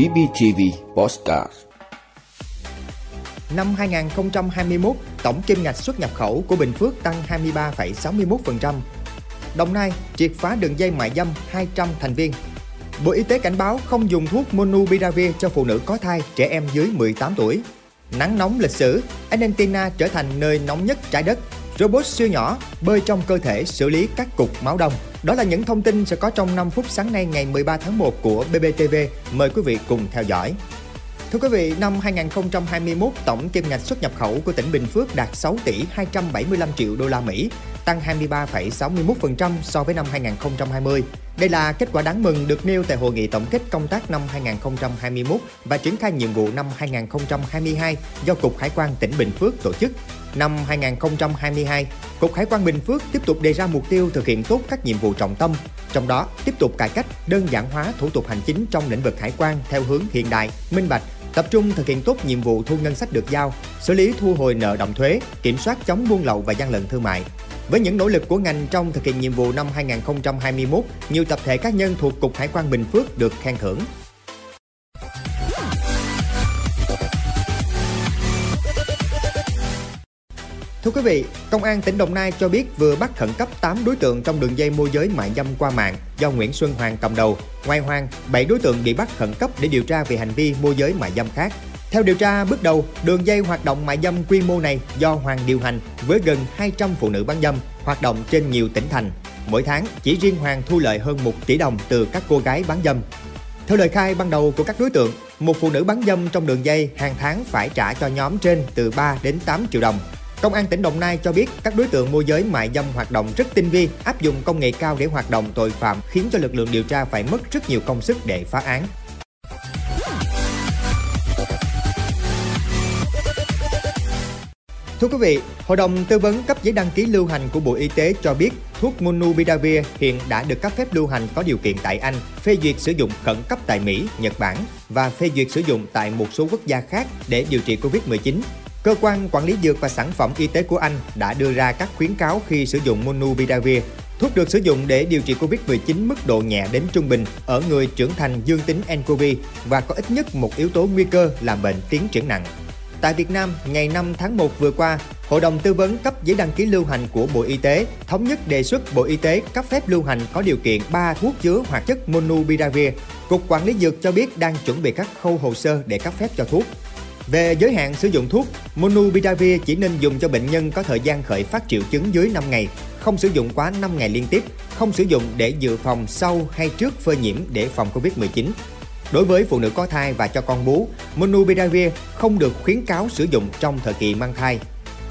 BBTV Postcard Năm 2021, tổng kim ngạch xuất nhập khẩu của Bình Phước tăng 23,61%. Đồng Nai triệt phá đường dây mại dâm 200 thành viên. Bộ Y tế cảnh báo không dùng thuốc Monupiravir cho phụ nữ có thai, trẻ em dưới 18 tuổi. Nắng nóng lịch sử, Argentina trở thành nơi nóng nhất trái đất. Robot siêu nhỏ bơi trong cơ thể xử lý các cục máu đông. Đó là những thông tin sẽ có trong 5 phút sáng nay ngày 13 tháng 1 của BBTV. Mời quý vị cùng theo dõi. Thưa quý vị, năm 2021, tổng kim ngạch xuất nhập khẩu của tỉnh Bình Phước đạt 6 tỷ 275 triệu đô la Mỹ, tăng 23,61% so với năm 2020. Đây là kết quả đáng mừng được nêu tại hội nghị tổng kết công tác năm 2021 và triển khai nhiệm vụ năm 2022 do Cục Hải quan tỉnh Bình Phước tổ chức. Năm 2022, Cục Hải quan Bình Phước tiếp tục đề ra mục tiêu thực hiện tốt các nhiệm vụ trọng tâm, trong đó tiếp tục cải cách, đơn giản hóa thủ tục hành chính trong lĩnh vực hải quan theo hướng hiện đại, minh bạch, tập trung thực hiện tốt nhiệm vụ thu ngân sách được giao, xử lý thu hồi nợ động thuế, kiểm soát chống buôn lậu và gian lận thương mại. Với những nỗ lực của ngành trong thực hiện nhiệm vụ năm 2021, nhiều tập thể cá nhân thuộc Cục Hải quan Bình Phước được khen thưởng. Thưa quý vị, Công an tỉnh Đồng Nai cho biết vừa bắt khẩn cấp 8 đối tượng trong đường dây môi giới mại dâm qua mạng do Nguyễn Xuân Hoàng cầm đầu. Ngoài Hoàng, 7 đối tượng bị bắt khẩn cấp để điều tra về hành vi môi giới mại dâm khác. Theo điều tra bước đầu, đường dây hoạt động mại dâm quy mô này do Hoàng điều hành với gần 200 phụ nữ bán dâm hoạt động trên nhiều tỉnh thành. Mỗi tháng, chỉ riêng Hoàng thu lợi hơn 1 tỷ đồng từ các cô gái bán dâm. Theo lời khai ban đầu của các đối tượng, một phụ nữ bán dâm trong đường dây hàng tháng phải trả cho nhóm trên từ 3 đến 8 triệu đồng. Công an tỉnh Đồng Nai cho biết các đối tượng môi giới mại dâm hoạt động rất tinh vi, áp dụng công nghệ cao để hoạt động tội phạm khiến cho lực lượng điều tra phải mất rất nhiều công sức để phá án. Thưa quý vị, Hội đồng tư vấn cấp giấy đăng ký lưu hành của Bộ Y tế cho biết thuốc Monubidavir hiện đã được cấp phép lưu hành có điều kiện tại Anh, phê duyệt sử dụng khẩn cấp tại Mỹ, Nhật Bản và phê duyệt sử dụng tại một số quốc gia khác để điều trị Covid-19. Cơ quan quản lý dược và sản phẩm y tế của Anh đã đưa ra các khuyến cáo khi sử dụng Monubidavir. Thuốc được sử dụng để điều trị Covid-19 mức độ nhẹ đến trung bình ở người trưởng thành dương tính nCoV và có ít nhất một yếu tố nguy cơ làm bệnh tiến triển nặng. Tại Việt Nam, ngày 5 tháng 1 vừa qua, Hội đồng tư vấn cấp giấy đăng ký lưu hành của Bộ Y tế thống nhất đề xuất Bộ Y tế cấp phép lưu hành có điều kiện 3 thuốc chứa hoạt chất Monubiravir. Cục Quản lý Dược cho biết đang chuẩn bị các khâu hồ sơ để cấp phép cho thuốc. Về giới hạn sử dụng thuốc, Monubiravir chỉ nên dùng cho bệnh nhân có thời gian khởi phát triệu chứng dưới 5 ngày, không sử dụng quá 5 ngày liên tiếp, không sử dụng để dự phòng sau hay trước phơi nhiễm để phòng Covid-19. Đối với phụ nữ có thai và cho con bú, Monupiravir không được khuyến cáo sử dụng trong thời kỳ mang thai.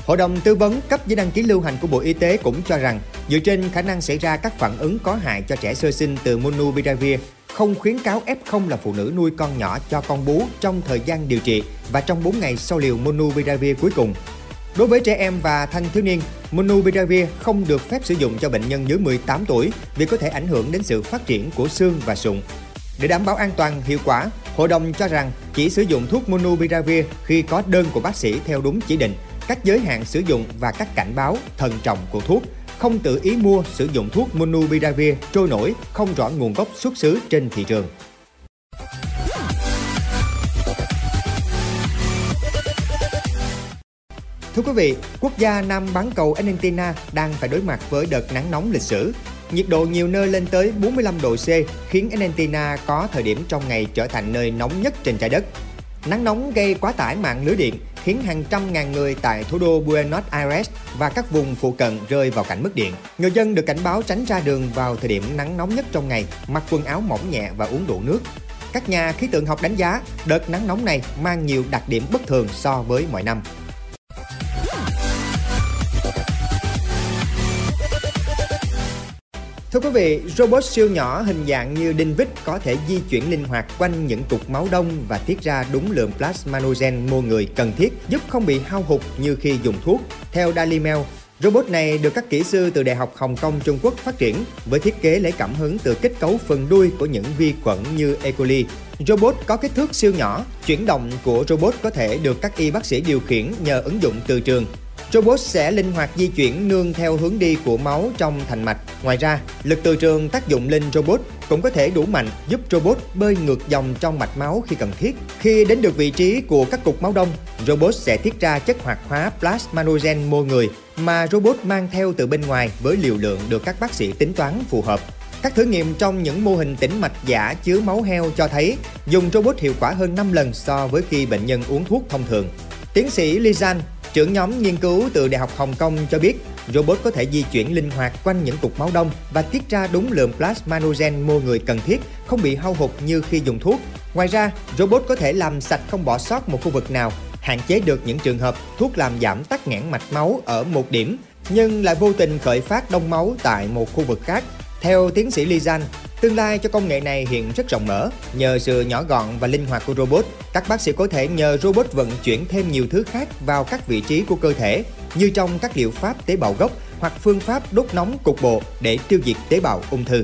Hội đồng tư vấn cấp giấy đăng ký lưu hành của Bộ Y tế cũng cho rằng dựa trên khả năng xảy ra các phản ứng có hại cho trẻ sơ sinh từ Monupiravir, không khuyến cáo F0 là phụ nữ nuôi con nhỏ cho con bú trong thời gian điều trị và trong 4 ngày sau liều Monupiravir cuối cùng. Đối với trẻ em và thanh thiếu niên, Monupiravir không được phép sử dụng cho bệnh nhân dưới 18 tuổi vì có thể ảnh hưởng đến sự phát triển của xương và sụn. Để đảm bảo an toàn, hiệu quả, hội đồng cho rằng chỉ sử dụng thuốc Monupiravir khi có đơn của bác sĩ theo đúng chỉ định, các giới hạn sử dụng và các cảnh báo thận trọng của thuốc, không tự ý mua sử dụng thuốc Monupiravir trôi nổi, không rõ nguồn gốc xuất xứ trên thị trường. Thưa quý vị, quốc gia Nam bán cầu Argentina đang phải đối mặt với đợt nắng nóng lịch sử. Nhiệt độ nhiều nơi lên tới 45 độ C khiến Argentina có thời điểm trong ngày trở thành nơi nóng nhất trên trái đất. Nắng nóng gây quá tải mạng lưới điện khiến hàng trăm ngàn người tại thủ đô Buenos Aires và các vùng phụ cận rơi vào cảnh mất điện. Người dân được cảnh báo tránh ra đường vào thời điểm nắng nóng nhất trong ngày, mặc quần áo mỏng nhẹ và uống đủ nước. Các nhà khí tượng học đánh giá đợt nắng nóng này mang nhiều đặc điểm bất thường so với mọi năm. Thưa quý vị, robot siêu nhỏ hình dạng như đinh vít có thể di chuyển linh hoạt quanh những cục máu đông và tiết ra đúng lượng plasmanogen mua người cần thiết, giúp không bị hao hụt như khi dùng thuốc. Theo Daily Mail, Robot này được các kỹ sư từ Đại học Hồng Kông Trung Quốc phát triển với thiết kế lấy cảm hứng từ kết cấu phần đuôi của những vi khuẩn như E. coli. Robot có kích thước siêu nhỏ, chuyển động của robot có thể được các y bác sĩ điều khiển nhờ ứng dụng từ trường Robot sẽ linh hoạt di chuyển nương theo hướng đi của máu trong thành mạch. Ngoài ra, lực từ trường tác dụng lên robot cũng có thể đủ mạnh giúp robot bơi ngược dòng trong mạch máu khi cần thiết. Khi đến được vị trí của các cục máu đông, robot sẽ tiết ra chất hoạt hóa plasmanogen mô người mà robot mang theo từ bên ngoài với liều lượng được các bác sĩ tính toán phù hợp. Các thử nghiệm trong những mô hình tĩnh mạch giả chứa máu heo cho thấy dùng robot hiệu quả hơn 5 lần so với khi bệnh nhân uống thuốc thông thường. Tiến sĩ Lizan, trưởng nhóm nghiên cứu từ Đại học Hồng Kông cho biết robot có thể di chuyển linh hoạt quanh những cục máu đông và tiết ra đúng lượng plasminogen mua người cần thiết, không bị hao hụt như khi dùng thuốc. Ngoài ra, robot có thể làm sạch không bỏ sót một khu vực nào, hạn chế được những trường hợp thuốc làm giảm tắc nghẽn mạch máu ở một điểm nhưng lại vô tình khởi phát đông máu tại một khu vực khác theo tiến sĩ Lizan, tương lai cho công nghệ này hiện rất rộng mở. Nhờ sự nhỏ gọn và linh hoạt của robot, các bác sĩ có thể nhờ robot vận chuyển thêm nhiều thứ khác vào các vị trí của cơ thể, như trong các liệu pháp tế bào gốc hoặc phương pháp đốt nóng cục bộ để tiêu diệt tế bào ung thư.